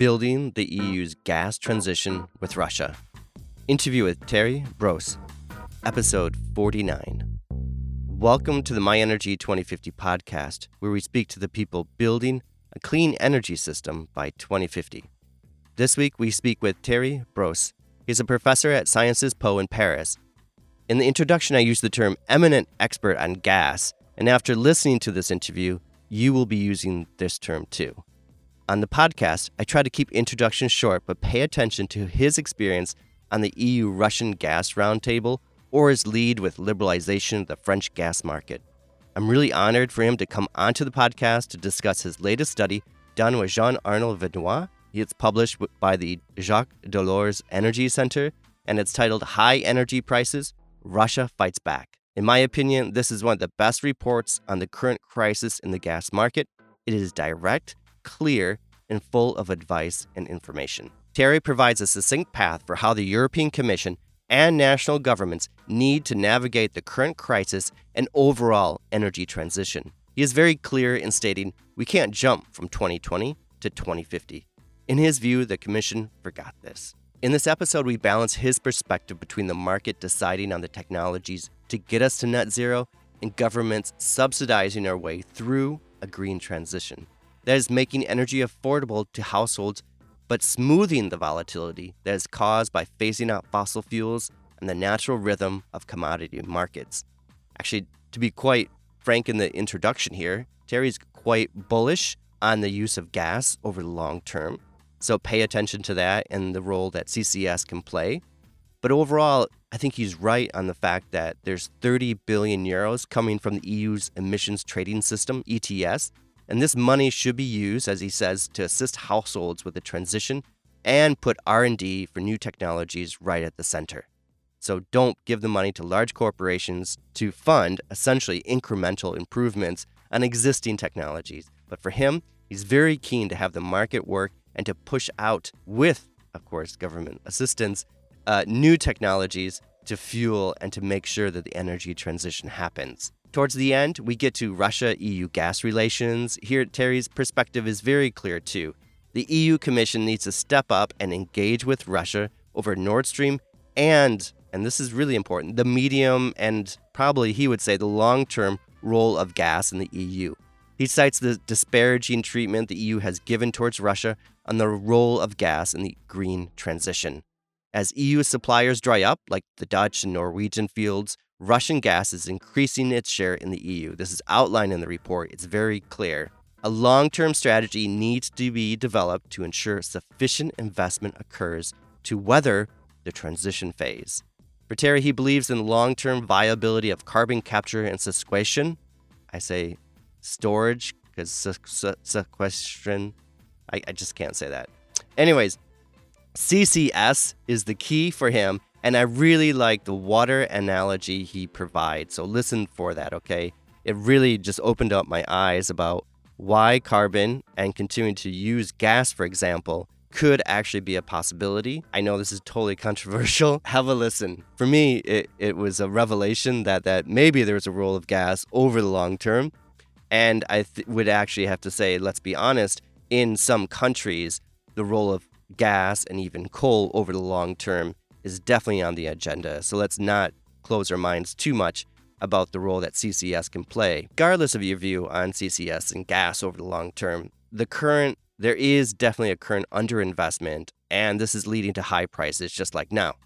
Building the EU's Gas Transition with Russia. Interview with Terry Bros, episode 49. Welcome to the My Energy 2050 podcast, where we speak to the people building a clean energy system by 2050. This week, we speak with Terry Bros. He's a professor at Sciences Po in Paris. In the introduction, I used the term eminent expert on gas, and after listening to this interview, you will be using this term too. On the podcast, I try to keep introductions short, but pay attention to his experience on the EU Russian gas roundtable or his lead with liberalization of the French gas market. I'm really honored for him to come onto the podcast to discuss his latest study done with Jean Arnold Vinois. It's published by the Jacques Delors Energy Center, and it's titled High Energy Prices Russia Fights Back. In my opinion, this is one of the best reports on the current crisis in the gas market. It is direct, clear, and full of advice and information. Terry provides a succinct path for how the European Commission and national governments need to navigate the current crisis and overall energy transition. He is very clear in stating we can't jump from 2020 to 2050. In his view, the Commission forgot this. In this episode, we balance his perspective between the market deciding on the technologies to get us to net zero and governments subsidizing our way through a green transition. That is making energy affordable to households, but smoothing the volatility that is caused by phasing out fossil fuels and the natural rhythm of commodity markets. Actually, to be quite frank in the introduction here, Terry's quite bullish on the use of gas over the long term. So pay attention to that and the role that CCS can play. But overall, I think he's right on the fact that there's 30 billion euros coming from the EU's emissions trading system, ETS, and this money should be used as he says to assist households with the transition and put R&D for new technologies right at the center. So don't give the money to large corporations to fund essentially incremental improvements on existing technologies. But for him, he's very keen to have the market work and to push out, with, of course, government assistance, uh, new technologies to fuel and to make sure that the energy transition happens. Towards the end, we get to Russia EU gas relations. Here, Terry's perspective is very clear too. The EU Commission needs to step up and engage with Russia over Nord Stream and, and this is really important, the medium and probably he would say the long term role of gas in the EU. He cites the disparaging treatment the EU has given towards Russia on the role of gas in the green transition. As EU suppliers dry up, like the Dutch and Norwegian fields, Russian gas is increasing its share in the EU. This is outlined in the report, it's very clear. A long term strategy needs to be developed to ensure sufficient investment occurs to weather the transition phase. For Terry, he believes in the long term viability of carbon capture and sequestration. I say storage because sequestration, I, I just can't say that. Anyways, CCS is the key for him, and I really like the water analogy he provides. So listen for that, okay? It really just opened up my eyes about why carbon and continuing to use gas, for example, could actually be a possibility. I know this is totally controversial. Have a listen. For me, it, it was a revelation that, that maybe there was a role of gas over the long term. And I th- would actually have to say, let's be honest, in some countries, the role of gas and even coal over the long term is definitely on the agenda. So let's not close our minds too much about the role that CCS can play. Regardless of your view on CCS and gas over the long term, the current there is definitely a current underinvestment, and this is leading to high prices just like now.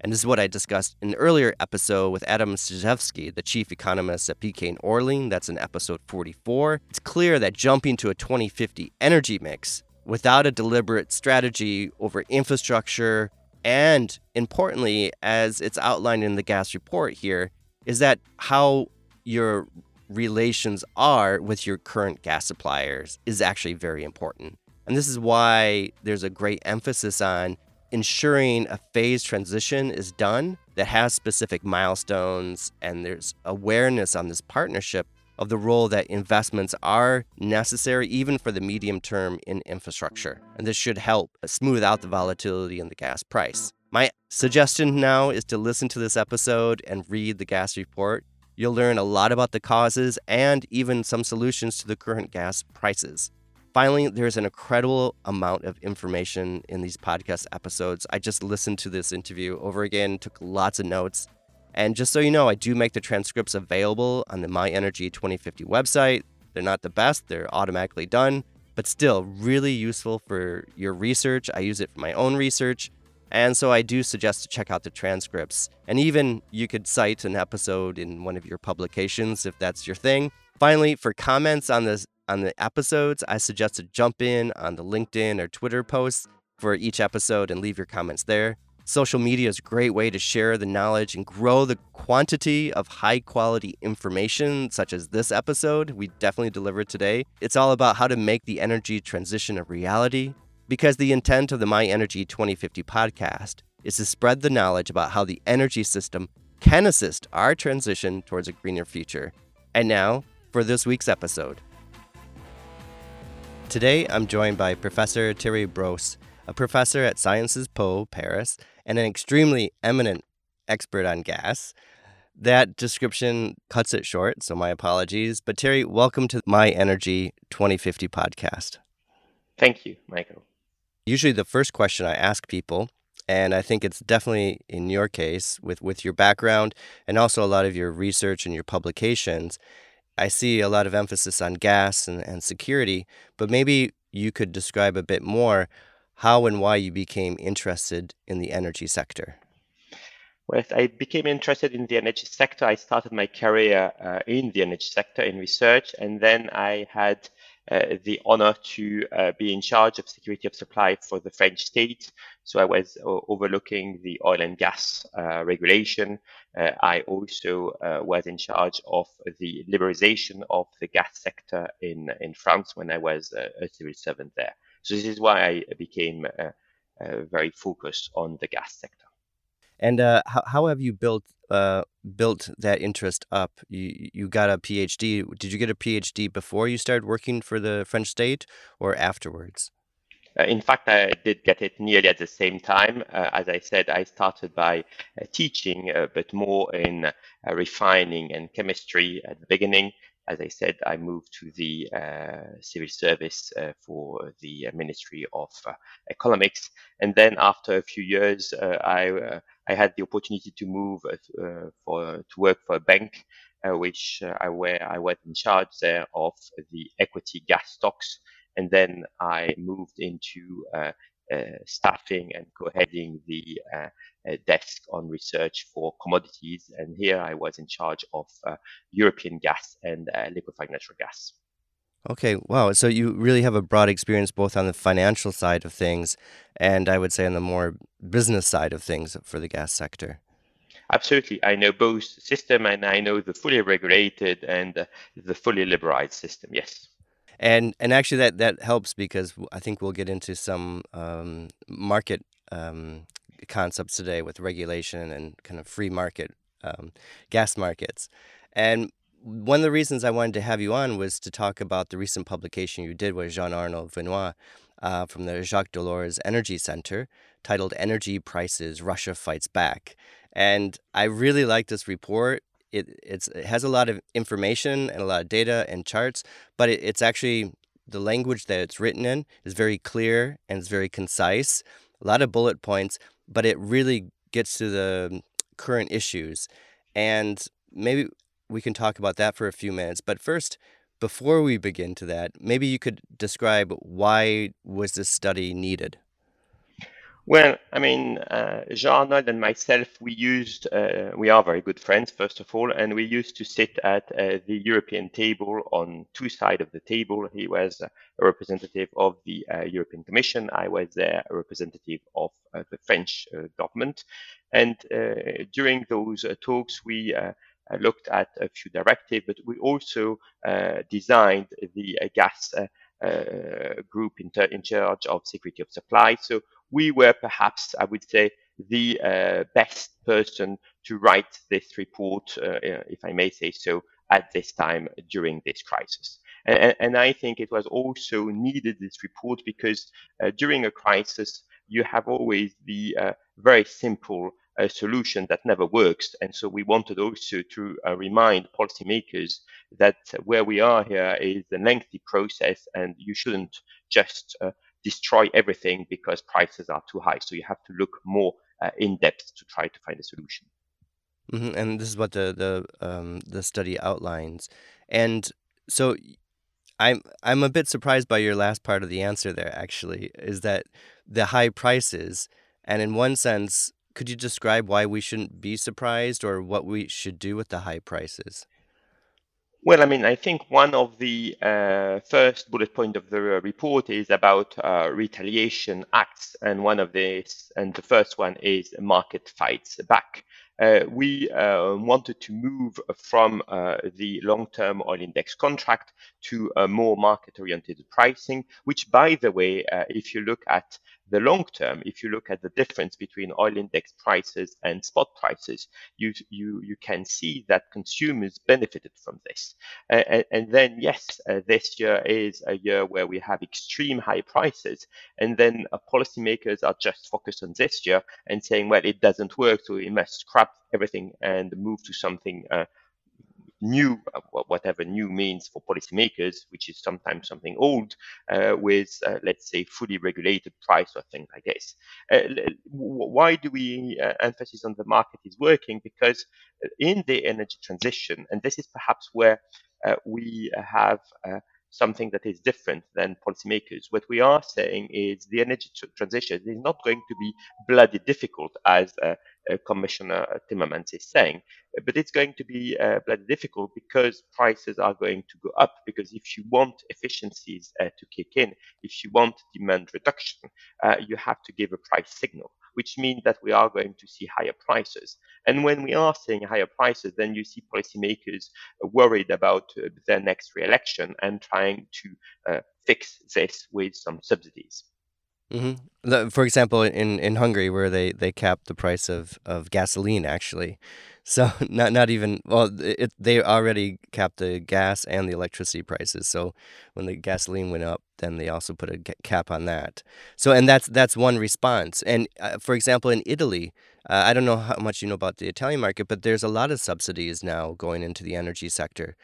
And this is what I discussed in an earlier episode with Adam Czyżewski, the chief economist at PKN. That's in episode 44. It's clear that jumping to a 2050 energy mix without a deliberate strategy over infrastructure, and importantly, as it's outlined in the gas report here, is that how your relations are with your current gas suppliers is actually very important. And this is why there's a great emphasis on ensuring a phase transition is done that has specific milestones and there's awareness on this partnership of the role that investments are necessary even for the medium term in infrastructure. And this should help smooth out the volatility in the gas price. My suggestion now is to listen to this episode and read the gas report. You'll learn a lot about the causes and even some solutions to the current gas prices. Finally, there's an incredible amount of information in these podcast episodes. I just listened to this interview over again, took lots of notes. And just so you know, I do make the transcripts available on the My Energy 2050 website. They're not the best, they're automatically done, but still really useful for your research. I use it for my own research. And so I do suggest to check out the transcripts. And even you could cite an episode in one of your publications if that's your thing. Finally, for comments on this on the episodes, I suggest to jump in on the LinkedIn or Twitter posts for each episode and leave your comments there. Social media is a great way to share the knowledge and grow the quantity of high quality information, such as this episode we definitely delivered today. It's all about how to make the energy transition a reality because the intent of the My Energy 2050 podcast is to spread the knowledge about how the energy system can assist our transition towards a greener future. And now for this week's episode. Today, I'm joined by Professor Thierry Bros, a professor at Sciences Po, Paris, and an extremely eminent expert on gas. That description cuts it short, so my apologies. But Terry, welcome to My Energy 2050 podcast. Thank you, Michael. Usually, the first question I ask people, and I think it's definitely in your case with, with your background and also a lot of your research and your publications, I see a lot of emphasis on gas and, and security, but maybe you could describe a bit more how and why you became interested in the energy sector. Well, I became interested in the energy sector. I started my career uh, in the energy sector in research, and then I had uh, the honor to uh, be in charge of security of supply for the French state. So I was uh, overlooking the oil and gas uh, regulation. Uh, I also was in charge of the liberalization of the gas sector in, in France when I was a civil servant there. So this is why I became very focused on the gas sector. And uh, how, how have you built uh, built that interest up? You you got a PhD. Did you get a PhD before you started working for the French state or afterwards? Uh, in fact, I did get it nearly at the same time. Uh, as I said, I started by uh, teaching, uh, but more in uh, refining and chemistry at the beginning. As I said, I moved to the uh, civil service uh, for the uh, Ministry of Economics, and then after a few years, I I had the opportunity to move uh, for to work for a bank, uh, which uh, I where I was in charge there of the equity gas stocks, and then I moved into Uh, staffing and co-heading the uh, uh, desk on research for commodities. And here I was in charge of European gas and liquefied natural gas. Okay, wow. So you really have a broad experience both on the financial side of things and I would say on the more business side of things for the gas sector. Absolutely. I know both system and I know the fully regulated and the fully liberalized system. Yes. And and actually that that helps because I think we'll get into some um, market um, concepts today with regulation and kind of free market um, gas markets. And one of the reasons I wanted to have you on was to talk about the recent publication you did with Jean Arnold Vinois uh, from the Jacques Delors Energy Center titled Energy Prices Russia Fights Back. And I really like this report. It, it has a lot of information and a lot of data and charts, but it, it's actually the language that it's written in is very clear and it's very concise, a lot of bullet points, but it really gets to the um, current issues. And maybe we can talk about that for a few minutes. But first, before we begin to that, maybe you could describe why was this study needed? Well, I mean, uh, Jean Arnold and myself, we used, uh, we are very good friends, first of all, and we used to sit at uh, the European table on two sides of the table. He was a representative of the uh, European Commission. I was a representative of uh, the French uh, government. And during those talks, we looked at a few directives, but we also designed the gas group in, in charge of security of supply. So we were perhaps, I would say, the uh, best person to write this report, uh, if I may say so, at this time during this crisis. And, and I think it was also needed, this report, because uh, during a crisis, you have always the very simple a solution that never works. And so we wanted also to uh, remind policymakers that where we are here is a lengthy process and you shouldn't just uh, destroy everything because prices are too high. So you have to look more uh, in depth to try to find a solution. hmm And this is what the the um, the study outlines. And so I'm I'm a bit surprised by your last part of the answer there. Actually, is that the high prices, and in one sense, could you describe why we shouldn't be surprised or what we should do with the high prices? Well, I mean, I think one of the uh, first bullet point of the report is about uh, retaliation acts, and one of these, and the first one is market fights back. Uh, we uh, wanted to move from uh, the long-term oil index contract to a more market-oriented pricing, which, by the way, uh, if you look at the long term, if you look at the difference between oil index prices and spot prices, you you you can see that consumers benefited from this. And, and, then yes, uh, this year is a year where we have extreme high prices, and then uh, policymakers are just focused on this year and saying, well, it doesn't work, so we must scrap everything and move to something uh, new, uh, whatever new means for policymakers, which is sometimes something old, uh, with uh, let's say fully regulated price or things like this. Uh, why do we uh, emphasis on the market is working? Because uh, in the energy transition, and this is perhaps where we have something that is different than policymakers. What we are saying is the energy tr- transition is not going to be bloody difficult, as uh, uh, Commissioner Timmermans is saying, but it's going to be uh, bloody difficult because prices are going to go up. Because if you want efficiencies uh, to kick in, if you want demand reduction, uh, you have to give a price signal which means that we are going to see higher prices. And when we are seeing higher prices, then you see policymakers worried about uh, their next re-election and trying to uh, fix this with some subsidies. Mm-hmm. For example, in, in Hungary, where they, they capped the price of, of gasoline, actually, so not not even well, it, they already capped the gas and the electricity prices. So when the gasoline went up, then they also put a cap on that. So and that's that's one response. And uh, for example, in Italy, uh, I don't know how much you know about the Italian market, but there's a lot of subsidies now going into the energy sector.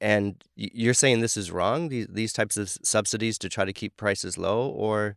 And you're saying this is wrong? These these types of subsidies to try to keep prices low, or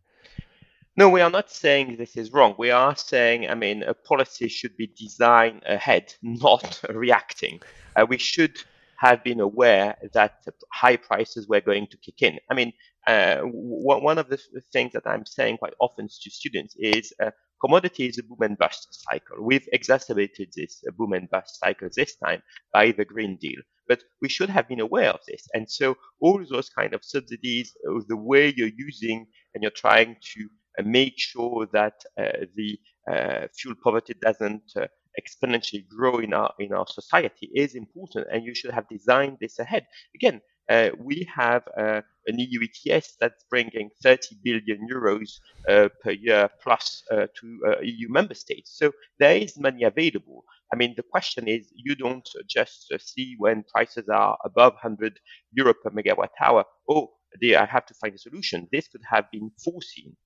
no, we are not saying this is wrong. We are saying, I mean, a policy should be designed ahead, not reacting. Uh, we should have been aware that high prices were going to kick in. I mean, uh, one of the things that I'm saying quite often to students is uh, commodity is a boom and bust cycle. We've exacerbated this boom and bust cycle this time by the Green Deal. But we should have been aware of this. And so all those kind of subsidies, uh, the way you're using and you're trying to make sure that uh, the uh, fuel poverty doesn't uh, exponentially grow in our in our society is important, and you should have designed this ahead. Again, uh, we have uh, an EU ETS that's bringing 30 billion euros uh, per year plus to EU member states. So there is money available. I mean, the question is, you don't just see when prices are above 100 euro per megawatt hour. Oh, dear, I have to find a solution. This could have been foreseen.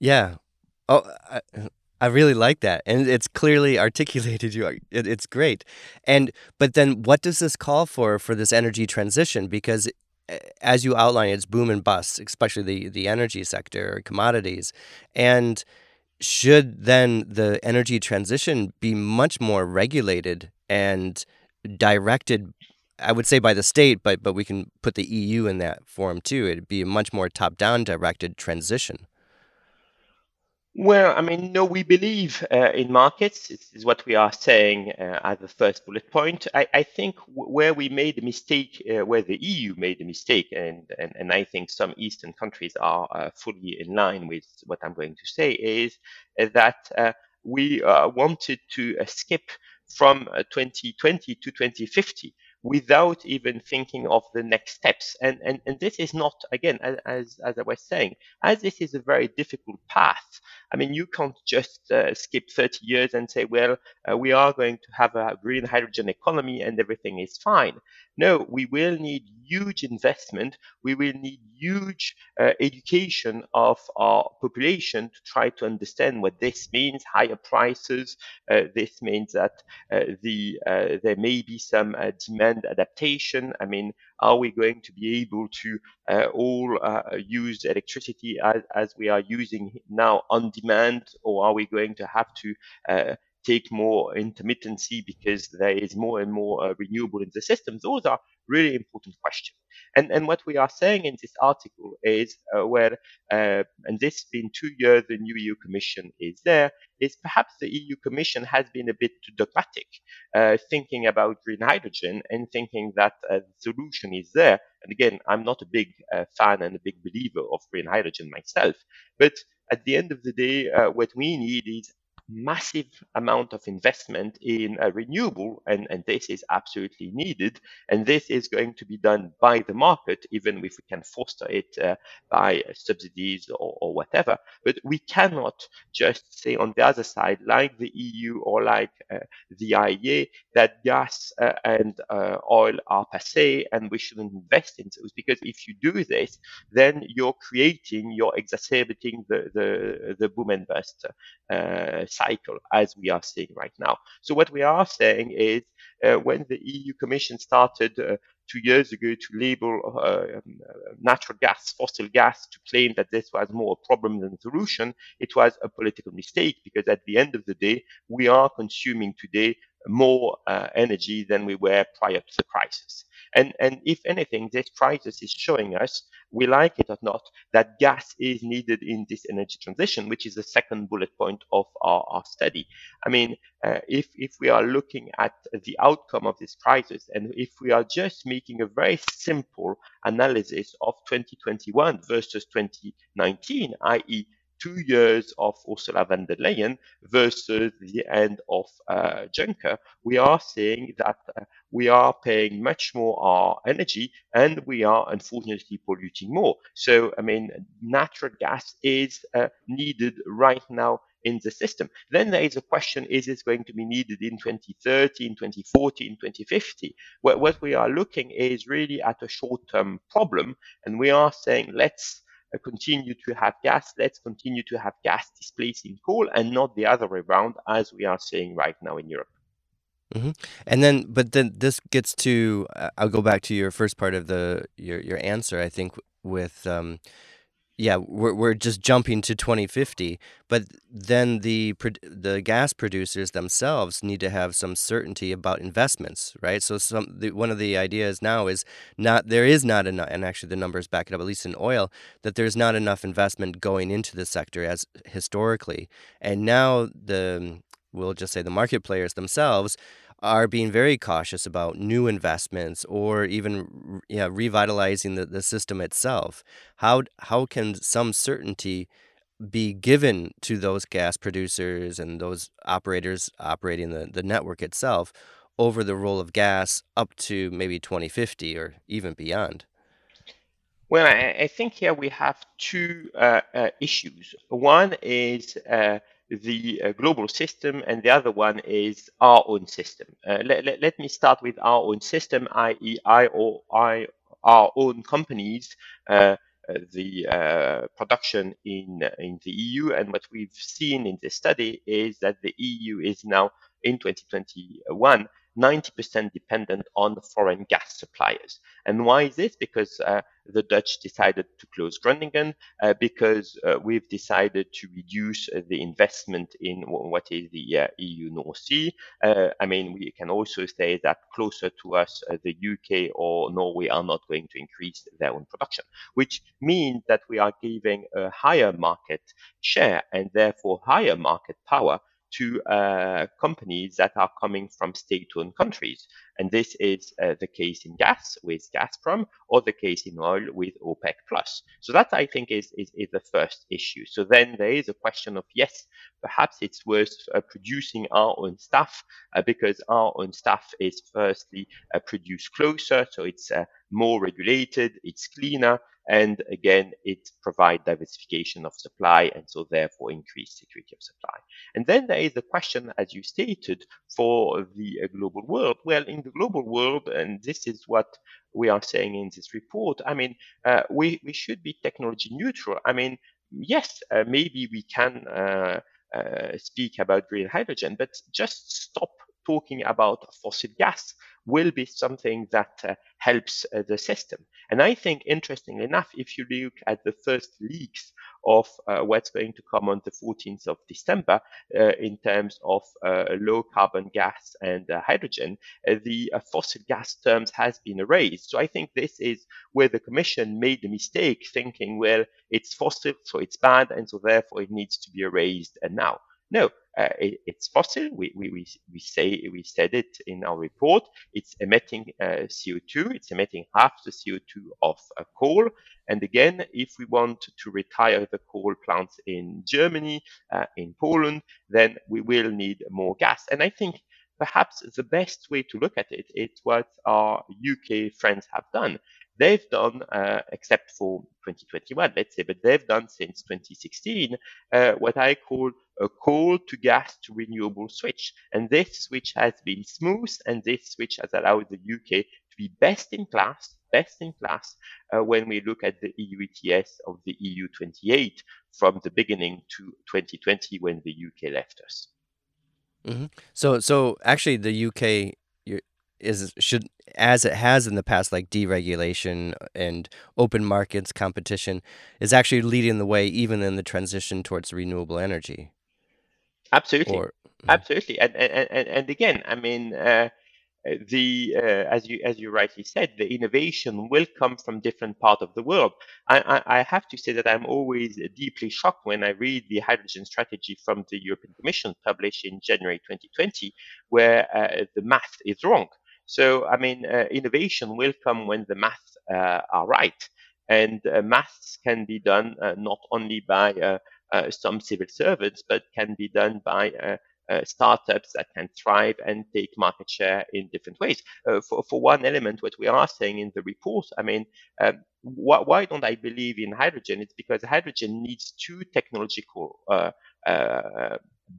Yeah. Oh, I, I really like that, and it's clearly articulated. You, it, it's great. And but then, what does this call for for this energy transition? Because eh, as you outline, it's boom and bust, especially the the energy sector, or commodities, and should then the energy transition be much more regulated and directed I would say by the state, but but we can put the EU in that form too. It'd be a much more top down directed transition. Well, I mean, no, we believe uh, in markets. This is what we are saying uh, as the first bullet point. I, I think w- where we made a mistake, uh, where the EU made a mistake, and, and, and I think some Eastern countries are uh, fully in line with what I'm going to say, is uh, that uh, we wanted to skip from 2020 to 2050 without even thinking of the next steps. And, and, and this is not, again, as, as I was saying, as this is a very difficult path, I mean, you can't just uh, skip 30 years and say, well, uh, we are going to have a green hydrogen economy and everything is fine. No, we will need huge investment. We will need huge uh, education of our population to try to understand what this means. Higher prices. Uh, this means that uh, the uh, there may be some uh, demand adaptation. I mean, are we going to be able to uh, all use electricity as, as we are using now on demand, or are we going to have to take more intermittency because there is more and more uh, renewable in the system? Those are really important questions. And, and what we are saying in this article is uh, where, uh, and this been two years the new EU Commission is there, is perhaps the EU Commission has been a bit too dogmatic, uh, thinking about green hydrogen and thinking that uh, the solution is there. And again, I'm not a big uh, fan and a big believer of green hydrogen myself, but at the end of the day, uh, what we need is massive amount of investment in a renewable, and, and this is absolutely needed. And this is going to be done by the market, even if we can foster it uh, by subsidies or, or, whatever. But we cannot just say on the other side, like the EU or like uh, the IEA, that gas uh, and uh, oil are passe and we shouldn't invest in those. Because if you do this, then you're creating, you're exacerbating the, the, the boom and bust uh, cycle as we are seeing right now. So what we are saying is uh, when the EU Commission started uh, two years ago to label uh, um, natural gas, fossil gas, to claim that this was more a problem than a solution, it was a political mistake because at the end of the day, we are consuming today more uh, energy than we were prior to the crisis. And, and if anything, this crisis is showing us, we like it or not, that gas is needed in this energy transition, which is the second bullet point of our, our study. I mean, uh, if, if we are looking at the outcome of this crisis, and if we are just making a very simple analysis of 2021 versus 2019, i.e., two years of Ursula von der Leyen versus the end of uh, Juncker, we are seeing that uh, we are paying much more our energy and we are unfortunately polluting more. So, I mean, natural gas is uh, needed right now in the system. Then there is a question, is this going to be needed in 2030, in 2040, in 2050? What, we are looking is really at a short-term problem and we are saying, let's uh, continue to have gas, let's continue to have gas displacing coal and not the other way around as we are seeing right now in Europe. Mm-hmm. And then, but then this gets to. Uh, I'll go back to your first part of the your your answer. I think with um, yeah, we're we're just jumping to 2050, but then the the gas producers themselves need to have some certainty about investments, right? So some the, one of the ideas now is not there is not enough, and actually the numbers back it up, at least in oil, that there's not enough investment going into the sector as historically, and now the we'll just say the market players themselves are being very cautious about new investments or even yeah, revitalizing the, the system itself. How, how can some certainty be given to those gas producers and those operators operating the, the network itself over the role of gas up to maybe 2050 or even beyond? Well, I, I think here we have two uh, uh, issues. One is uh, the uh, global system, and the other one is our own system. Uh, let, let, let, me start with our own system, i.e., our own companies, uh, uh the uh, production in in the EU. And what we've seen in this study is that the EU is now in 2021 90% dependent on foreign gas suppliers. And why is this? Because uh, the Dutch decided to close Groningen, uh, because uh, we've decided to reduce uh, the investment in what is the uh, EU North Sea. Uh, I mean, we can also say that closer to us, the UK or Norway are not going to increase their own production, which means that we are giving a higher market share and therefore higher market power to uh, companies that are coming from state-owned countries. And this is uh, the case in gas with Gazprom or the case in oil with OPEC+. plus. So that, I think, is, is, is the first issue. So then there is a question of, yes, perhaps it's worth uh, producing our own stuff uh, because our own stuff is firstly uh, produced closer, so it's uh, more regulated, it's cleaner, And again, it provides diversification of supply and so therefore increased security of supply. And then there is the question, as you stated, for the uh, global world. Well, in the global world, and this is what we are saying in this report, I mean, uh, we, we should be technology neutral. I mean, yes, uh, maybe we can uh, uh, speak about green hydrogen, but just stop talking about fossil gas will be something that uh, helps uh, the system. And I think, interestingly enough, if you look at the first leaks of uh, what's going to come on the 14th of December uh, in terms of uh, low carbon gas and uh, hydrogen, the fossil gas terms has been erased. So I think this is where the Commission made the mistake, thinking, well, it's fossil, so it's bad, and so therefore it needs to be erased And now. No, uh, it, it's fossil. We, we, we, we say we said it in our report. It's emitting uh, CO2. It's emitting half the CO2 of uh, coal. And again, if we want to retire the coal plants in Germany, uh, in Poland, then we will need more gas. And I think perhaps the best way to look at it is what our UK friends have done they've done, uh, except for 2021, let's say, but they've done since 2016 uh, what I call a coal to gas to renewable switch. And this switch has been smooth, and this switch has allowed the UK to be best in class, best in class uh, when we look at the EU ETS of the EU 28 from the beginning to 2020 when the UK left us. Mm-hmm. So, so actually, the UK is should as it has in the past, like deregulation and open markets competition, is actually leading the way even in the transition towards renewable energy. Absolutely, or, absolutely, and, and and again, I mean, uh, the uh, as you as you rightly said, the innovation will come from different part of the world. I, I, I have to say that I'm always deeply shocked when I read the hydrogen strategy from the European Commission published in January 2020, where uh, the math is wrong. So, I mean, uh, innovation will come when the maths uh, are right. And uh, maths can be done uh, not only by some civil servants, but can be done by startups that can thrive and take market share in different ways. for, for one element, what we are saying in the report, I mean, um, wh- why don't I believe in hydrogen? It's because hydrogen needs two technological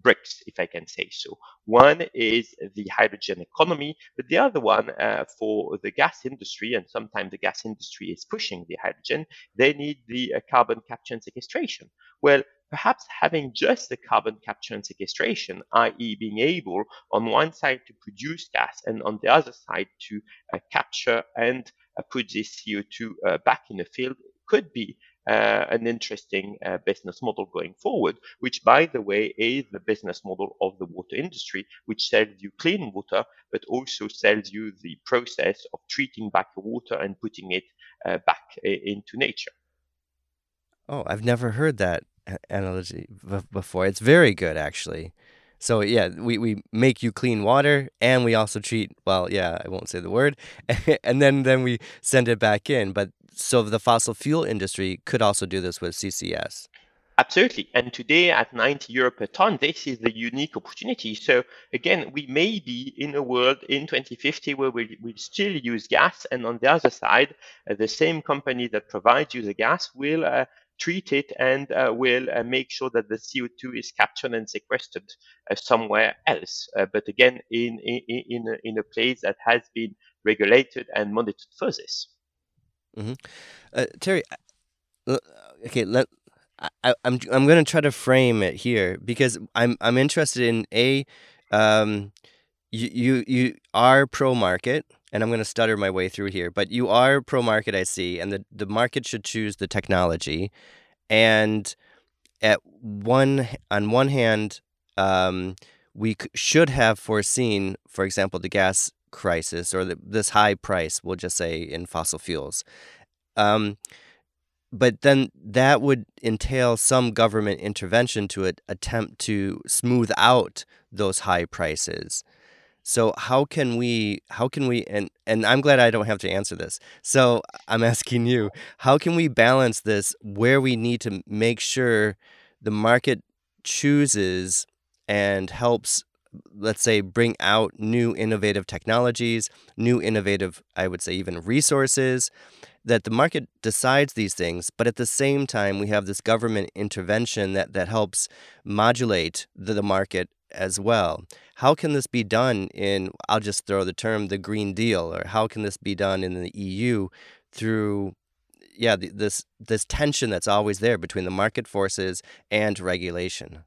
bricks, if I can say so. One is the hydrogen economy, but the other one uh, for the gas industry, and sometimes the gas industry is pushing the hydrogen, they need the uh, carbon capture and sequestration. Well, perhaps having just the carbon capture and sequestration, i.e., being able on one side to produce gas and on the other side to uh, capture and uh, put this CO2 uh, back in the field, could be uh, an interesting uh, business model going forward, which, by the way, is the business model of the water industry, which sells you clean water, but also sells you the process of treating back water and putting it uh, back into nature. Oh, I've never heard that analogy before. It's very good, actually. So yeah, we, we make you clean water and we also treat well, yeah, I won't say the word. and then then we send it back in. But so the fossil fuel industry could also do this with CCS. Absolutely. And today at 90 euro per ton, this is the unique opportunity. So again, we may be in a world in 2050 where we will still use gas. And on the other side, uh, the same company that provides you the gas will uh, treat it and uh, will uh, make sure that the CO2 is captured and sequestered uh, somewhere else. But again, in, in, in, a, in a place that has been regulated and monitored for this. Mm-hmm. Uh, Terry, okay, let I, I'm, I'm going to try to frame it here because I'm I'm interested in a um, you you you are pro market and I'm going to stutter my way through here, but you are pro market, I see, and the the market should choose the technology, and at one on one hand, um, we should have foreseen, for example, the gas crisis or the, this high price, we'll just say in fossil fuels. Um, but then that would entail some government intervention to attempt to smooth out those high prices. So how can we how can we and and I'm glad I don't have to answer this. So I'm asking you, how can we balance this where we need to make sure the market chooses and helps let's say bring out new innovative technologies, new innovative I would say even resources that the market decides these things, but at the same time, we have this government intervention that, that helps modulate the, the market as well. How can this be done in, I'll just throw the term, the Green Deal, or how can this be done in the EU through, yeah, this this tension that's always there between the market forces and regulation?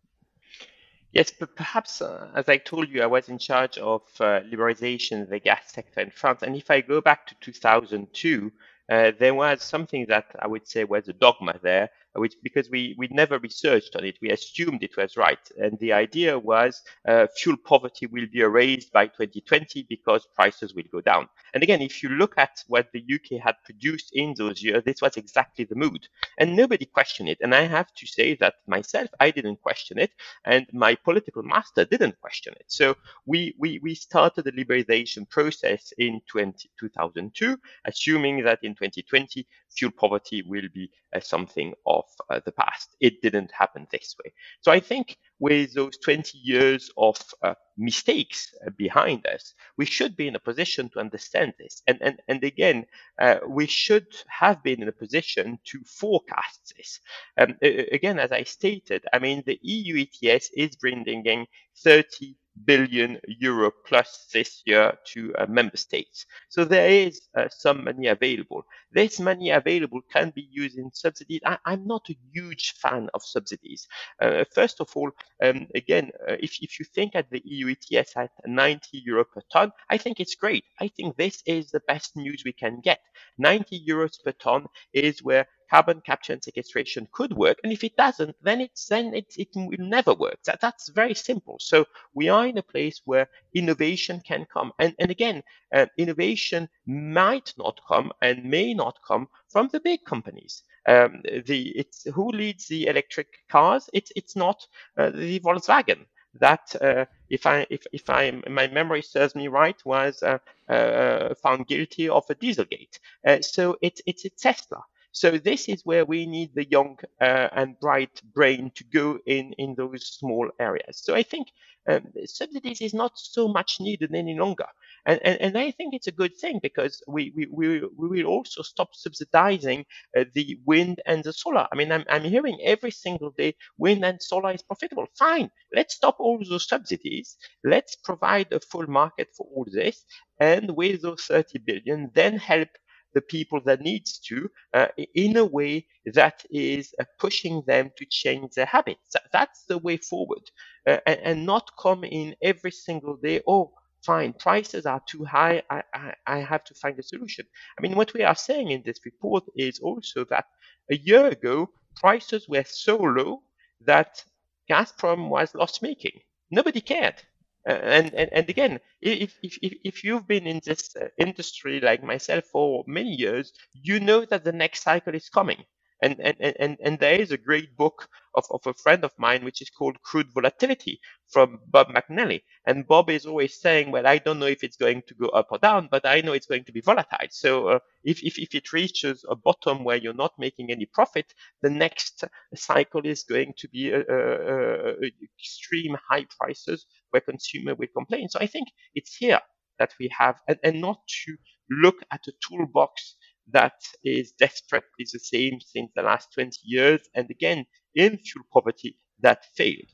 Yes, but perhaps, uh, as I told you, I was in charge of uh, liberalization of the gas sector in France. And if I go back to 2002, uh, there was something that I would say was a dogma there, which because we we never researched on it, we assumed it was right, and the idea was uh, fuel poverty will be erased by 2020 because prices will go down. And again, if you look at what the UK had produced in those years, this was exactly the mood, and nobody questioned it. And I have to say that myself, I didn't question it, and my political master didn't question it. So we we we started the liberalization process in 20, 2002, assuming that in 2020 fuel poverty will be uh, something of uh, the past. It didn't happen this way. So I think with those 20 years of uh, mistakes uh, behind us, we should be in a position to understand this. And, and, and again, uh, we should have been in a position to forecast this. Um, again, as I stated, I mean, the EU ETS is bringing 30 billion euro plus this year to uh, member states. So there is uh, some money available. This money available can be used in subsidies. I, am not a huge fan of subsidies. Uh, first of all, um, again, uh, if, if you think at the EU ETS at 90 euro per ton, I think it's great. I think this is the best news we can get. 90 euros per ton is where carbon capture and sequestration could work. And if it doesn't, then it's then it, it will never work. That, that's very simple. So we are in a place where innovation can come. And, and again, uh, innovation might not come and may not come from the big companies. Um, the it's who leads the electric cars? It's it's not uh, the Volkswagen that, uh, if I if if I my memory serves me right, was uh, uh, found guilty of a Dieselgate. Uh, so it's it's a Tesla. So this is where we need the young uh, and bright brain to go in in those small areas. So I think um, subsidies is not so much needed any longer. And, and, and I think it's a good thing because we, we, we, we will also stop subsidizing uh, the wind and the solar. I mean, I'm, I'm hearing every single day wind and solar is profitable. Fine. Let's stop all those subsidies. Let's provide a full market for all this. And with those 30 billion, then help the people that needs to uh, in a way that is uh, pushing them to change their habits. That's the way forward, uh, and, and, not come in every single day. Oh, fine, prices are too high. I, I, I have to find a solution. I mean, what we are saying in this report is also that a year ago prices were so low that Gazprom was loss making. Nobody cared. And, and and again, if, if if you've been in this uh, industry like myself for many years, you know that the next cycle is coming. And, and, and, and there is a great book of, of a friend of mine, which is called Crude Volatility from Bob McNally. And Bob is always saying, well, I don't know if it's going to go up or down, but I know it's going to be volatile. So uh, if, if, if it reaches a bottom where you're not making any profit, the next cycle is going to be uh, uh, uh extreme high prices where consumer will complain. So I think it's here that we have, and, and not to look at a toolbox that is desperately the same since the last 20 years. And again, in fuel poverty, that failed.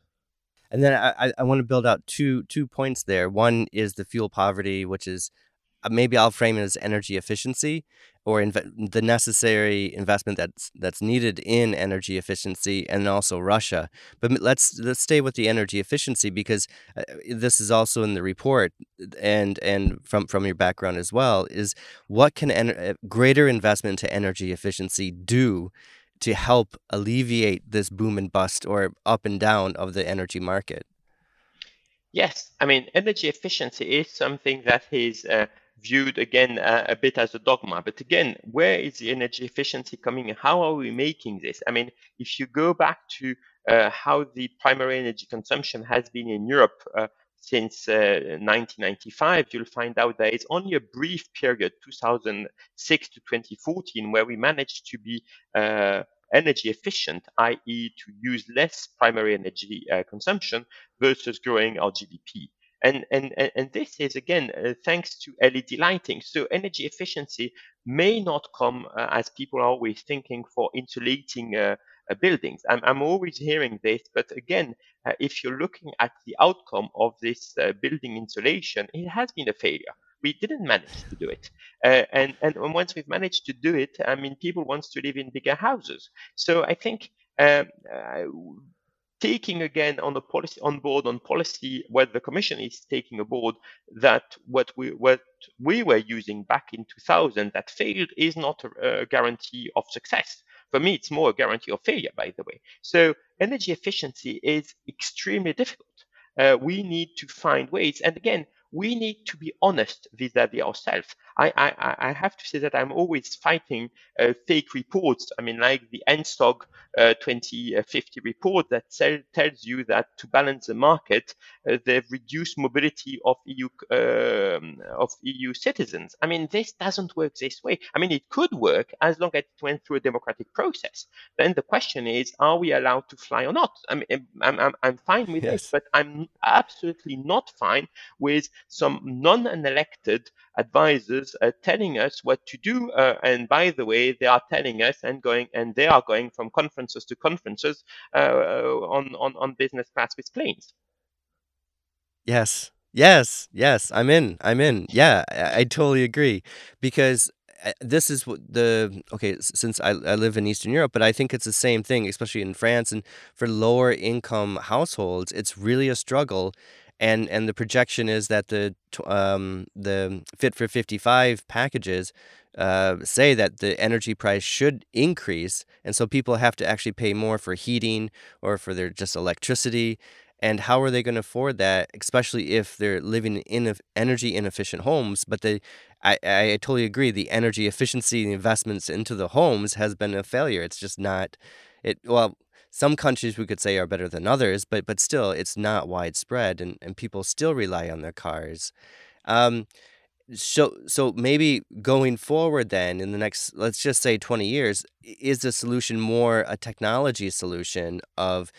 And then I, I want to build out two two points there. One is the fuel poverty, which is uh, maybe I'll frame it as energy efficiency or inv- the necessary investment that's that's needed in energy efficiency and also Russia. But let's let's stay with the energy efficiency because uh, this is also in the report and and from from your background as well is what can en- uh, greater investment to energy efficiency do to help alleviate this boom and bust or up and down of the energy market? Yes, I mean energy efficiency is something that is uh, viewed again uh, a bit as a dogma. But again, where is the energy efficiency coming? How are we making this? I mean, if you go back to uh, how the primary energy consumption has been in Europe uh, since 1995, uh, you'll find out there is only a brief period, 2006 to 2014, where we managed to be uh, energy efficient, i.e., to use less primary energy uh, consumption versus growing our GDP. And, and, and this is, again, uh, thanks to LED lighting. So energy efficiency may not come, uh, as people are always thinking, for insulating uh, uh, buildings. I'm, I'm always hearing this, but again, uh, if you're looking at the outcome of this uh, building insulation, it has been a failure. We didn't manage to do it, and and once we've managed to do it, I mean, people want to live in bigger houses. So I think um, taking again on the policy on board on policy what the commission is taking aboard that what we what we were using back in 2000 that failed is not a, a guarantee of success. For me it's more a guarantee of failure by the way. So energy efficiency is extremely difficult. Uh, we need to find ways. And again we need to be honest vis-a-vis ourselves. I, I, I have to say that I'm always fighting uh, fake reports. I mean, like the NSOG uh, 2050 report that tell, tells you that to balance the market, uh, they've reduced mobility of EU um, of EU citizens. I mean, this doesn't work this way. I mean, it could work as long as it went through a democratic process. Then the question is, are we allowed to fly or not? I mean, I'm, I'm, I'm fine with yes. this, but I'm absolutely not fine with some non-elected advisors uh, telling us what to do. Uh, and by the way, they are telling us and going and they are going from conferences to conferences uh, on, on on business class with planes. Yes. Yes, yes, I'm in. I'm in. Yeah, I, I totally agree because uh, this is what the okay since I, I live in eastern europe but i think it's the same thing especially in france and for lower income households it's really a struggle and and the projection is that the um, the Fit for 55 packages uh, say that the energy price should increase, and so people have to actually pay more for heating or for their just electricity. And how are they going to afford that, especially if they're living in energy inefficient homes? But they, I, I totally agree. The energy efficiency, the investments into the homes has been a failure. It's just not, it well some countries we could say are better than others, but but still, it's not widespread, and, and people still rely on their cars. Um, so so maybe going forward, then in the next, let's just say twenty years, is the solution more a technology solution of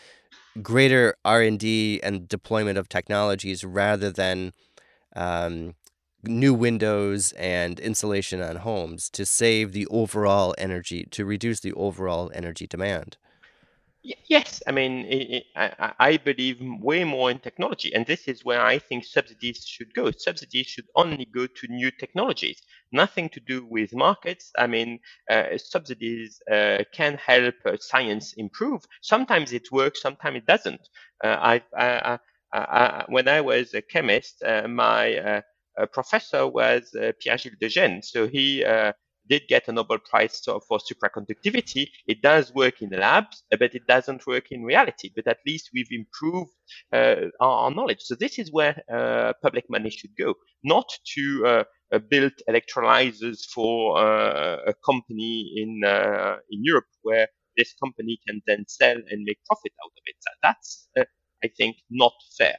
greater R and D and deployment of technologies rather than um, new windows and insulation on homes to save the overall energy to reduce the overall energy demand? Yes, I mean, it, it, I, I believe way more in technology, and this is where I think subsidies should go. Subsidies should only go to new technologies, nothing to do with markets. I mean, uh, subsidies uh, can help uh, science improve. Sometimes it works, sometimes it doesn't. Uh, I, I, I, when I was a chemist, uh, my uh, professor was Pierre Gilles de Gennes, so he did get a Nobel Prize for supraconductivity. It does work in the labs, uh, but it doesn't work in reality. But at least we've improved uh, our, our, knowledge. So this is where uh, public money should go, not to uh, uh build electrolyzers for uh, a company in in Europe where this company can then sell and make profit out of it. That's, I think, not fair.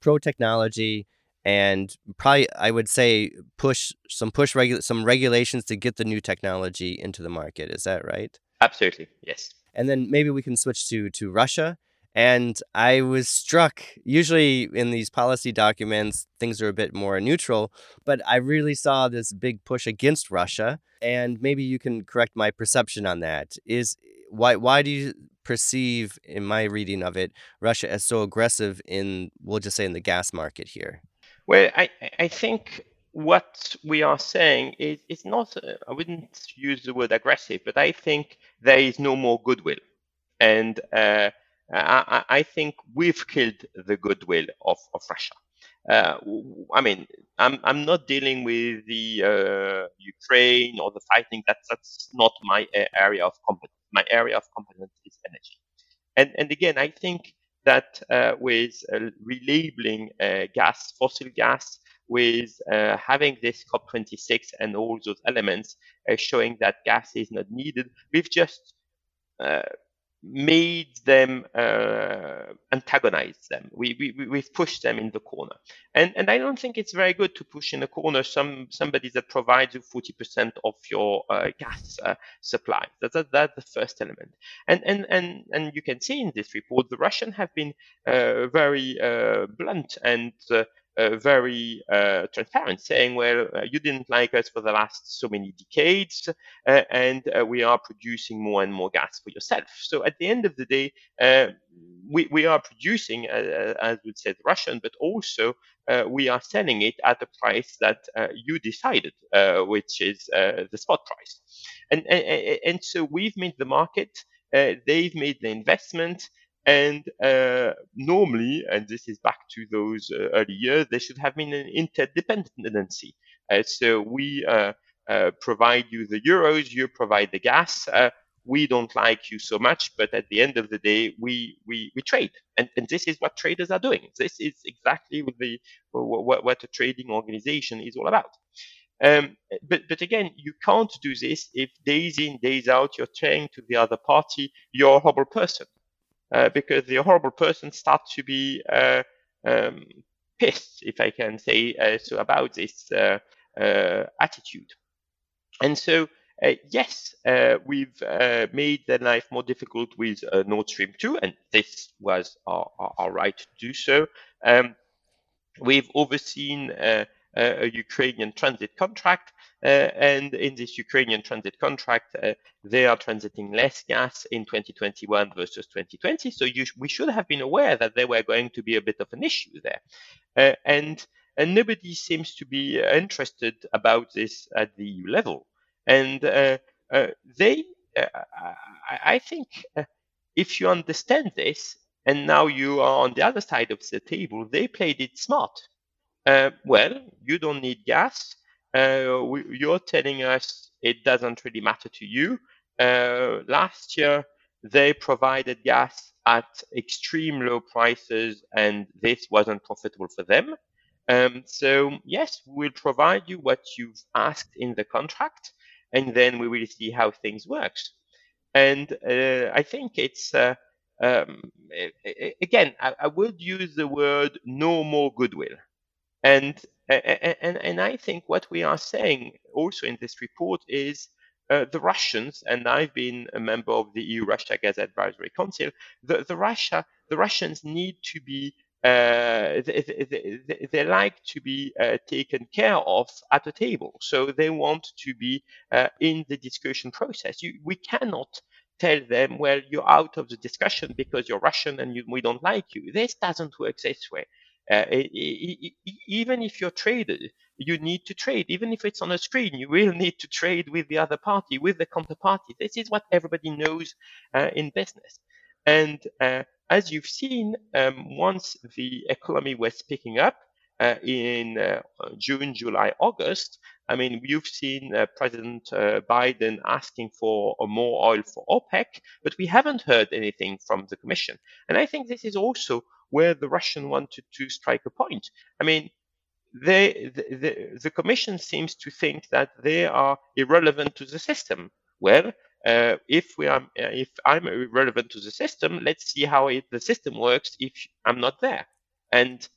Pro technology and probably I would say push some push regu- some regulations to get the new technology into the market. Is that right? Absolutely, yes. And then maybe we can switch to to Russia. And I was struck. Usually in these policy documents, things are a bit more neutral, but I really saw this big push against Russia. And maybe you can correct my perception on that. Is why why do you perceive, in my reading of it, Russia as so aggressive in, we'll just say, in the gas market here? Well, I, I think what we are saying is it's not, uh, I wouldn't use the word aggressive, but I think there is no more goodwill. And uh, I, I, think we've killed the goodwill of, of Russia. Uh, I mean, I'm, I'm not dealing with the uh, Ukraine or the fighting. That's, that's not my uh, area of competence. My area of competence is energy. And, and again, I think that uh, with uh, relabeling uh, gas, fossil gas, with uh, having this COP26 and all those elements uh, showing that gas is not needed, we've just uh, made them uh, antagonize them. We, we, we've pushed them in the corner. And, and I don't think it's very good to push in the corner some somebody that provides you 40% of your uh, gas uh, supply. That's, that, that's the first element. And, and, and, and you can see in this report, the Russians have been uh, very uh, blunt and very uh, transparent, saying, well, uh, you didn't like us for the last so many decades, uh, and uh, we are producing more and more gas for yourself. So at the end of the day, uh, we, we are producing, as would say the Russian, but also we are selling it at a price that you decided, which is the spot price. And, and, and so we've made the market, they've made the investment, and uh, normally, and this is back to those uh, early years, there should have been an interdependency. Uh, so we uh, uh, provide you the euros, you provide the gas. Uh, we don't like you so much, but at the end of the day, we we, we trade, and, and this is what traders are doing. This is exactly what the what, what a trading organization is all about. Um, but, but again, you can't do this if days in, days out, you're saying to the other party, you're a horrible person. Uh, because the horrible person starts to be uh, um, pissed, if I can say uh, so, about this attitude. And so, yes, we've made their life more difficult with Nord Stream 2, and this was our, our, our right to do so. Um, we've overseen a Ukrainian transit contract. Uh, and in this Ukrainian transit contract, uh, they are transiting less gas in 2021 versus 2020. So you, we should have been aware that there were going to be a bit of an issue there. Uh, and, and nobody seems to be interested about this at the EU level. And they, I think, if you understand this, and now you are on the other side of the table, they played it smart uh, well, you don't need gas. Uh, we, you're telling us it doesn't really matter to you. Uh, last year, they provided gas at extreme low prices, and this wasn't profitable for them. Um, so, yes, we'll provide you what you've asked in the contract, and then we will see how things works. And uh, I think it's uh, um, again, I, I would use the word no more goodwill. And, and, and I think what we are saying also in this report is uh, the Russians, and I've been a member of the EU-Russia Gas Advisory Council, the, the Russia, the Russians need to be uh, they, they, they, like to be uh, taken care of at the table. So they want to be uh, in the discussion process. You, we cannot tell them, well, you're out of the discussion because you're Russian and you, we don't like you. This doesn't work this way. Uh, even if you're traded, you need to trade. Even if it's on a screen, you will need to trade with the other party, with the counterparty. This is what everybody knows uh, in business. And uh, as you've seen, um, once the economy was picking up uh, in uh, June, July, August, I mean, you've seen President Biden asking for more oil for OPEC, but we haven't heard anything from the Commission. And I think this is also where the Russian wanted to strike a point. I mean, they, the, the, the Commission seems to think that they are irrelevant to the system. Well, uh, if we are, uh, if I'm irrelevant to the system, let's see how it, the system works if I'm not there. And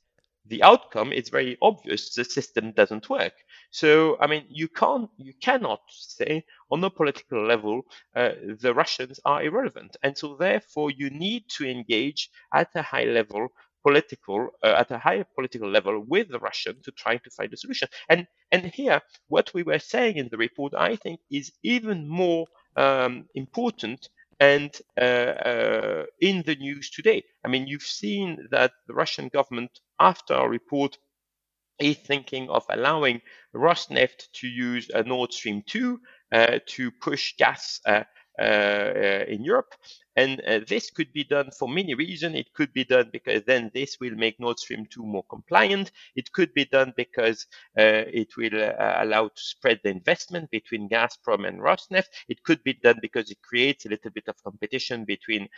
the outcome is very obvious. The system doesn't work. So, I mean, you can't, you cannot say on a political level uh, the Russians are irrelevant, and so therefore you need to engage at a high level political uh, at a higher political level with the Russian to try to find a solution. And and here, what we were saying in the report, I think, is even more um, important and uh, uh, in the news today. I mean, you've seen that the Russian government, after our report, is thinking of allowing Rosneft to use a Nord Stream 2 uh, to push gas uh, uh, in Europe. And uh, this could be done for many reasons. It could be done because then this will make Nord Stream 2 more compliant. It could be done because uh, it will uh, allow to spread the investment between Gazprom and Rosneft. It could be done because it creates a little bit of competition between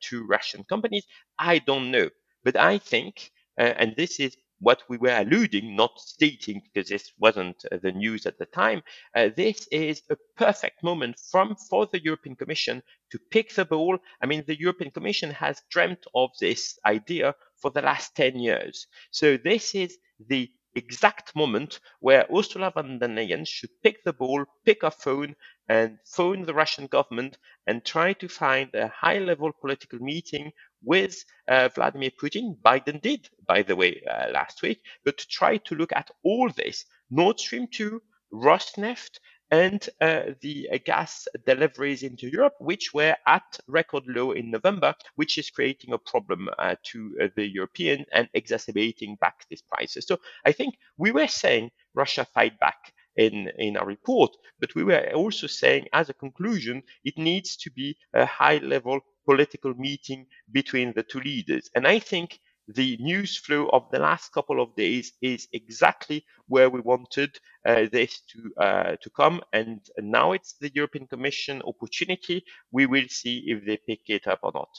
two Russian companies. I don't know. But I think, and this is what we were alluding, not stating because this wasn't uh, the news at the time, uh, this is a perfect moment from for the European Commission to pick the ball. I mean, the European Commission has dreamt of this idea for the last 10 years. So this is the exact moment where Ursula von der Leyen should pick the ball, pick a phone, and phone the Russian government and try to find a high level political meeting with uh, Vladimir Putin. Biden did, by the way, uh, last week, but to try to look at all this Nord Stream 2, Rosneft, and uh, the uh, gas deliveries into Europe, which were at record low in November, which is creating a problem uh, to uh, the European and exacerbating back these prices. So I think we were saying Russia fight back in, in our report, but we were also saying as a conclusion, it needs to be a high level political meeting between the two leaders. And I think the news flow of the last couple of days is exactly where we wanted uh, this to uh, to come. And now it's the European Commission opportunity. We will see if they pick it up or not.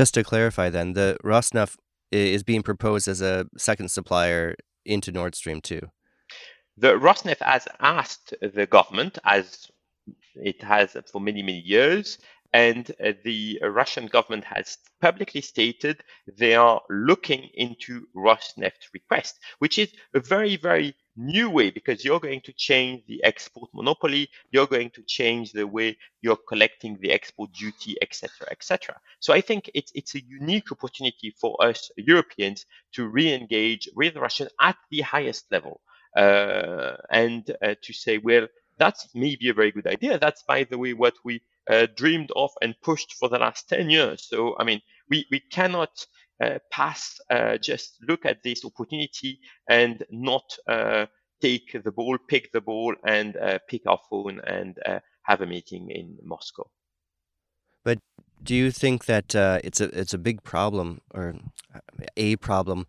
Just to clarify, then the Rosneft is being proposed as a second supplier into Nord Stream 2. The Rosneft has asked the government, as it has for many many years, and uh, the Russian government has publicly stated they are looking into Rosneft request, which is a very, very new way because you're going to change the export monopoly, you're going to change the way you're collecting the export duty, etc., etc. So I think it's it's a unique opportunity for us Europeans to re-engage with Russia at the highest level uh, and uh, to say, well, that's maybe a very good idea. That's, by the way, what we uh, dreamed of and pushed for the last 10 years. So, I mean, we, we cannot uh, pass, uh, just look at this opportunity and not uh, take the ball, pick the ball, and uh, pick our phone and uh, have a meeting in Moscow. But do you think that it's a it's a big problem or a problem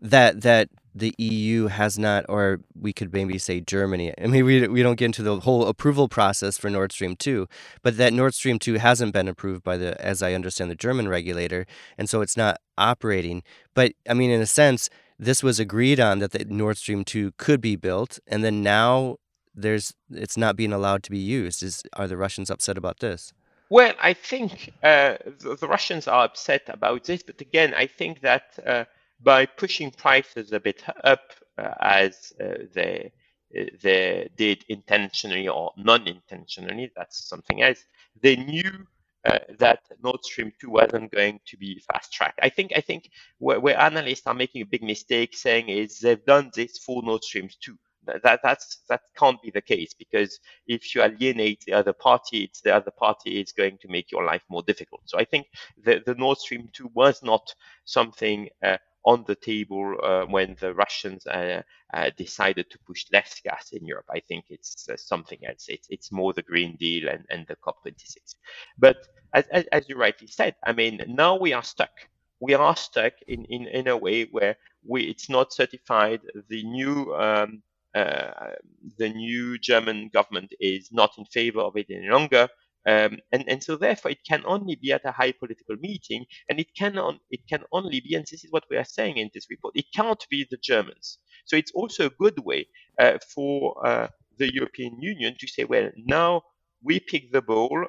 that that the EU has not, or we could maybe say Germany. I mean, we, we don't get into the whole approval process for Nord Stream 2, but that Nord Stream 2 hasn't been approved by the, as I understand, the German regulator, and so it's not operating. But I mean, in a sense, this was agreed on that the Nord Stream 2 could be built, and then now there's it's not being allowed to be used. Is are the Russians upset about this? Well, I think uh, the, the, Russians are upset about this, but again, I think that. Uh, by pushing prices a bit up uh, as uh, they uh, they did intentionally or non-intentionally. That's something else. They knew uh, that Nord Stream 2 wasn't going to be fast track. I think I think where, where, analysts are making a big mistake saying is they've done this for Nord Stream 2. That that's that can't be the case because if you alienate the other party, it's the other party is going to make your life more difficult. So I think the, the Nord Stream 2 was not something uh, on the table uh, when the Russians uh, uh, decided to push less gas in Europe. I think it's something else. It's, it's more the Green Deal and, and the COP26. But as, as, as you rightly said, I mean, now we are stuck we are stuck in, in, in a way where we, it's not certified. The new um, uh, the new German government is not in favor of it any longer. Um, and, and so therefore it can only be at a high political meeting and it can, on, it can only be, and this is what we are saying in this report, it cannot be the Germans. So it's also a good way uh, for uh, the European Union to say, well, now we pick the ball,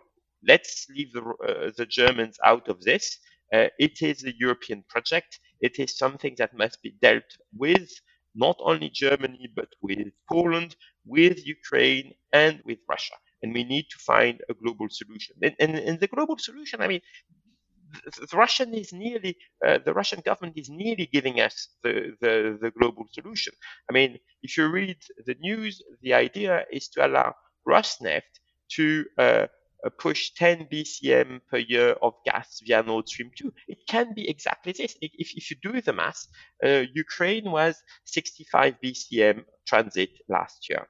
let's leave the, uh, the Germans out of this. Uh, it is a European project. It is something that must be dealt with not only Germany, but with Poland, with Ukraine, and with Russia and we need to find a global solution. And, and, and the global solution, I mean, the, the Russian is nearly uh, the Russian government is nearly giving us the, the, the global solution. I mean, if you read the news, the idea is to allow Rosneft to uh, uh push 10 BCM per year of gas via Nord Stream 2. It can be exactly this. If, if you do the math, uh, Ukraine was 65 BCM transit last year.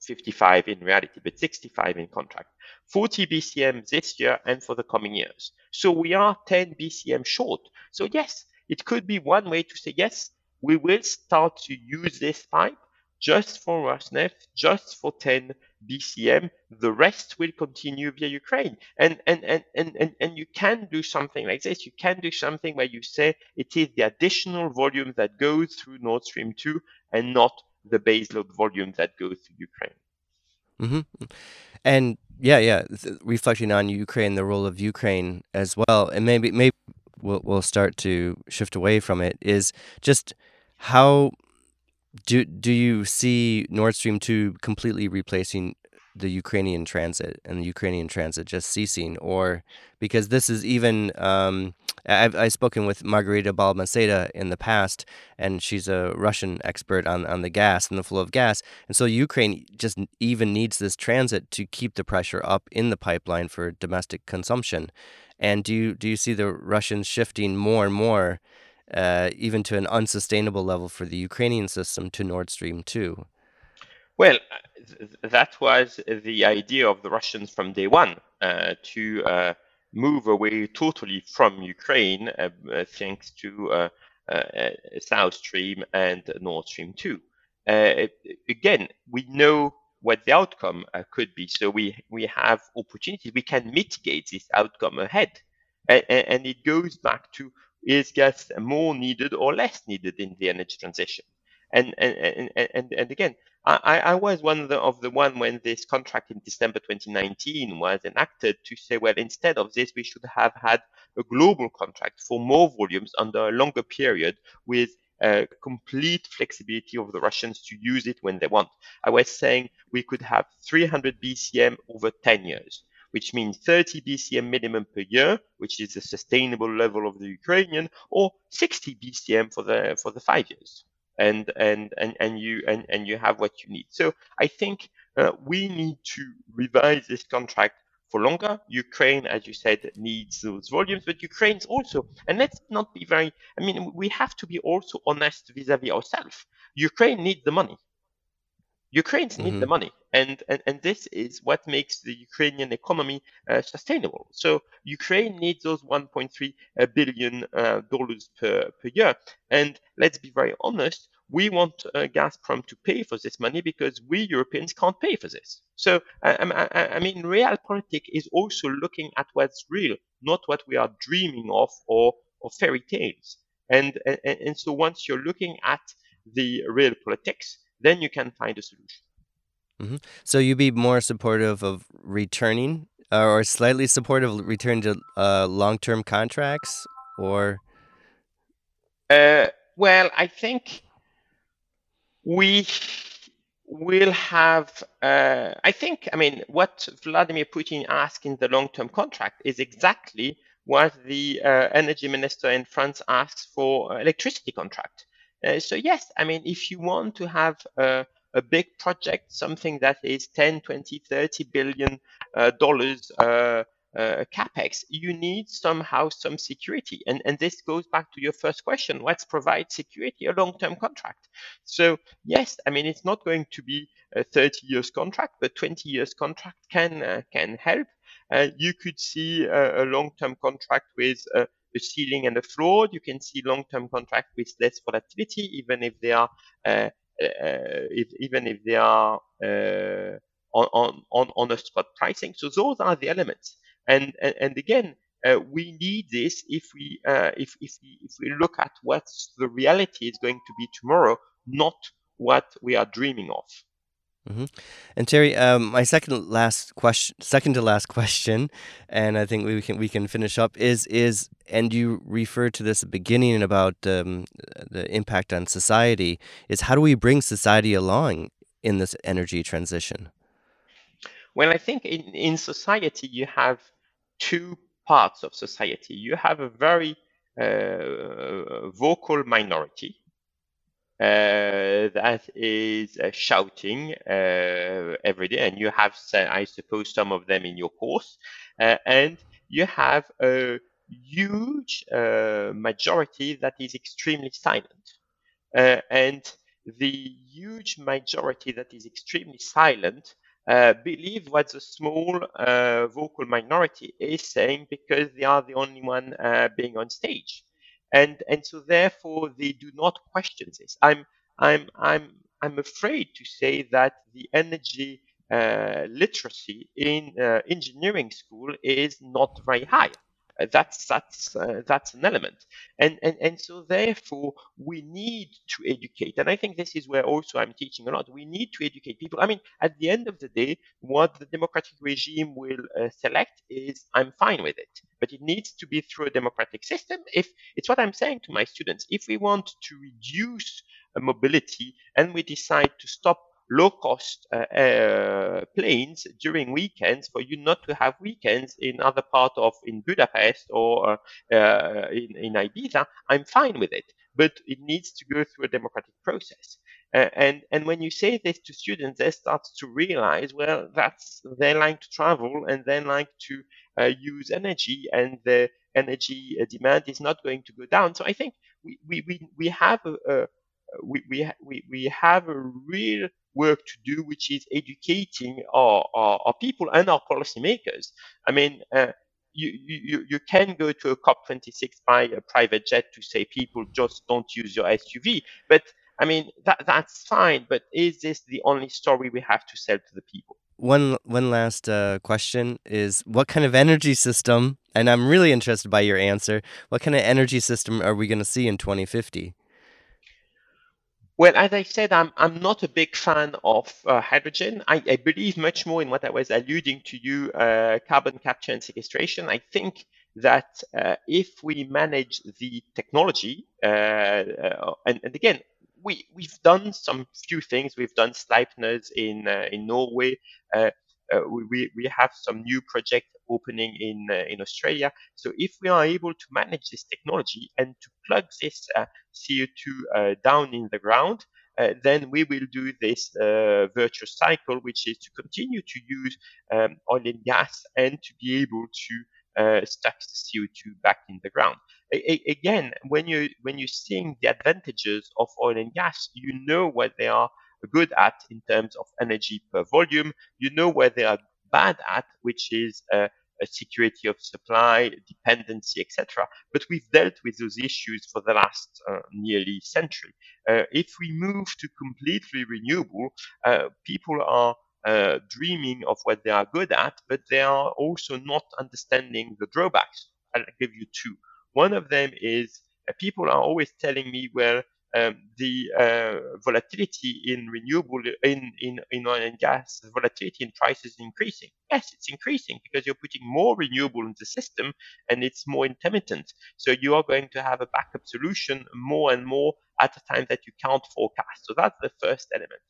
55 in reality, but 65 in contract. 40 BCM this year and for the coming years. So we are 10 BCM short. So yes, it could be one way to say, yes, we will start to use this pipe just for Rosneft, just for 10 BCM, the rest will continue via Ukraine. And, and, and, and, and, and you can do something like this. You can do something where you say it is the additional volume that goes through Nord Stream 2 and not the baseload volume that goes to Ukraine. Mm-hmm. And yeah, yeah, reflecting on Ukraine, the role of Ukraine as well, and maybe maybe we'll we'll start to shift away from it. Is just how do do you see Nord Stream two completely replacing the Ukrainian transit and the Ukrainian transit just ceasing, or because this is even um, I've, I've spoken with Margarita Balmaceda in the past, and she's a Russian expert on, on the gas and the flow of gas, and so Ukraine just even needs this transit to keep the pressure up in the pipeline for domestic consumption. And do you do you see the Russians shifting more and more, uh, even to an unsustainable level for the Ukrainian system to Nord Stream two? Well, that was the idea of the Russians from day one uh, to uh, move away totally from Ukraine uh, uh thanks to uh, uh, South Stream and Nord Stream 2. again, we know what the outcome could be, so we, we have opportunities. We can mitigate this outcome ahead. And, and it goes back to is gas more needed or less needed in the energy transition? And, and, and, and, and again, I, I was one of the, of the one when this contract in December 2019 was enacted to say, well, instead of this, we should have had a global contract for more volumes under a longer period with uh, complete flexibility of the Russians to use it when they want. I was saying we could have 300 BCM over 10 years, which means 30 BCM minimum per year, which is the sustainable level of the Ukrainian, or 60 BCM for the for the five years and and and and you and and you have what you need. So I think uh, we need to revise this contract for longer. Ukraine, as you said, needs those volumes, but Ukraine's also, and let's not be very, I mean, we have to be also honest vis-a-vis ourselves. Ukraine needs the money. Ukrainians mm-hmm. need the money, and, and and this is what makes the Ukrainian economy uh, sustainable. So Ukraine needs those 1.3 uh, billion uh, dollars per per year, and let's be very honest, we want uh, Gazprom to pay for this money because we Europeans can't pay for this. So I, I, I mean, realpolitik is also looking at what's real, not what we are dreaming of or or fairy tales. And and, and so once you're looking at the real politics then you can find a solution. Mm-hmm. So you'd be more supportive of returning uh, or slightly supportive of returning to uh, long-term contracts or? Uh, well, I think we will have, uh, I think, I mean, what Vladimir Putin asked in the long-term contract is exactly what the uh, energy minister in France asks for electricity contract. Uh, so yes, I mean, if you want to have a, a big project, something that is 10, 20, 30 billion uh, dollars uh, uh, capex, you need somehow some security. And, and this goes back to your first question. Let's provide security, a long-term contract. So yes, I mean, it's not going to be a 30 years contract, but 20 years contract can, uh, can help. Uh, you could see a, a long-term contract with a ceiling and a floor. You can see long-term contract with less volatility, even if they are uh, uh, if, even if they are uh, on, on, on a spot pricing. So those are the elements. And, and, and again, uh, we need this if we, uh, if, if, we, if we look at what the reality is going to be tomorrow, not what we are dreaming of. Mm-hmm. And Terry, um, my second last question, second to last question, and I think we can we can finish up is is and you referred to this beginning about um, the impact on society is how do we bring society along in this energy transition? Well, I think in in society you have two parts of society. You have a very uh, vocal minority uh, that is uh, shouting uh, every day, and you have, I suppose, some of them in your course, and you have a huge majority that is extremely silent, and the huge majority that is extremely silent uh, believe what the small uh, vocal minority is saying because they are the only one uh, being on stage and and so therefore they do not question this. I'm I'm I'm I'm afraid to say that the energy uh, literacy in uh, engineering school is not very high. Uh, that's that's uh, that's an element. And, and and so therefore we need to educate. And i think this is where also i'm teaching a lot. We need to educate people. I mean at the end of the day what the democratic regime will uh, select is i'm fine with it. But it needs to be through a democratic system. If it's what i'm saying to my students. If we want to reduce mobility and we decide to stop low cost uh, uh, planes during weekends for you not to have weekends in other part of in Budapest or uh, in, in Ibiza, I'm fine with it. But it needs to go through a democratic process. Uh, and and when you say this to students, they start to realize, well, that's they like to travel and they like to uh, use energy, and the energy demand is not going to go down. So I think we we we, we have a, a we, we, we have a real work to do, which is educating our, our, our people and our policymakers. I mean, uh, you, you, you can go to a COP26 by a private jet to say people just don't use your SUV. But I mean, that, that's fine. But is this the only story we have to sell to the people? One one last uh, question is what kind of energy system? And I'm really interested by your answer. What kind of energy system are we going to see in 2050? Well, as I said, I'm, I'm not a big fan of uh, hydrogen. I, I, believe much more in what I was alluding to you, uh, carbon capture and sequestration. I think that uh, if we manage the technology, uh, uh, and, and, again, we, we've done some few things. We've done Sleipner's in, uh, in Norway. Uh, we, we have some new project opening in, uh, in Australia. So if we are able to manage this technology and to plug this uh, CO2 down in the ground, uh, then we will do this uh, virtuous cycle, which is to continue to use um, oil and gas and to be able to uh, stack the CO2 back in the ground. A- again, when you when you're seeing the advantages of oil and gas, you know what they are good at in terms of energy per volume. You know where they are bad at, which is uh, a security of supply, dependency, etc. But we've dealt with those issues for the last uh, nearly century. Uh, if we move to completely renewable, uh, people are uh, dreaming of what they are good at, but they are also not understanding the drawbacks. I'll give you two. One of them is uh, people are always telling me, well, um, the uh, volatility in renewable in, in, in oil and gas, volatility in prices is increasing. Yes, it's increasing because you're putting more renewable in the system and it's more intermittent. So you are going to have a backup solution more and more at a time that you can't forecast. So that's the first element.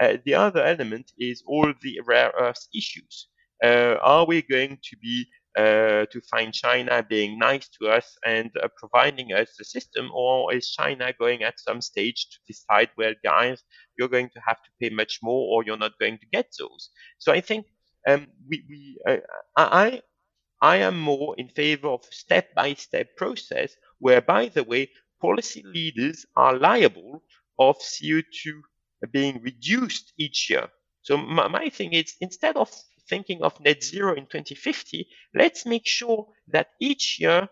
Uh, the other element is all the rare earth issues. Uh, are we going to be to find China being nice to us and uh, providing us the system, or is China going at some stage to decide, well, guys, you're going to have to pay much more, or you're not going to get those? So I think um, we, we uh, I, I am more in favor of step-by-step process, where, by the way, policy leaders are liable of CO2 being reduced each year. So my, my thing is instead of thinking of net zero in 2050, let's make sure that each year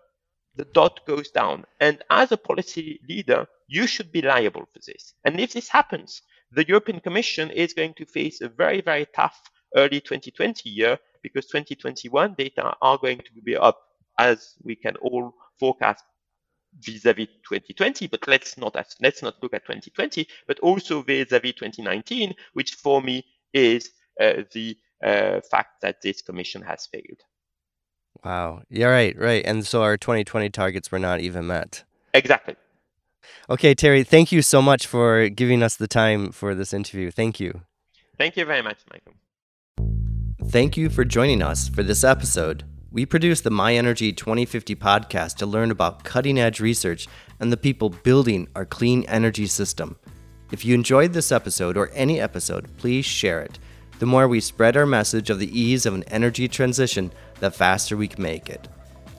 the dot goes down. And as a policy leader, you should be liable for this. And if this happens, the European Commission is going to face a very, very tough early 2020 year because 2021 data are going to be up as we can all forecast vis-a-vis 2020 but let's not let's not look at 2020 but also vis-a-vis 2019 which for me is uh, the uh, fact that this commission has failed. Wow. Yeah, right, right. And so our 2020 targets were not even met. Exactly. Okay, Terry, thank you so much for giving us the time for this interview. Thank you. Thank you very much, Michael. Thank you for joining us for this episode. We produce the My Energy 2050 podcast to learn about cutting edge research and the people building our clean energy system. If you enjoyed this episode or any episode, please share it the more we spread our message of the ease of an energy transition, the faster we can make it.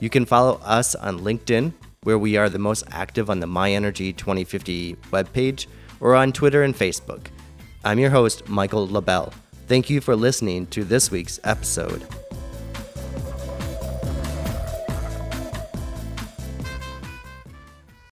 You can follow us on LinkedIn, where we are the most active on the My Energy 2050 webpage, or on Twitter and Facebook. I'm your host, Michael LaBelle. Thank you for listening to this week's episode.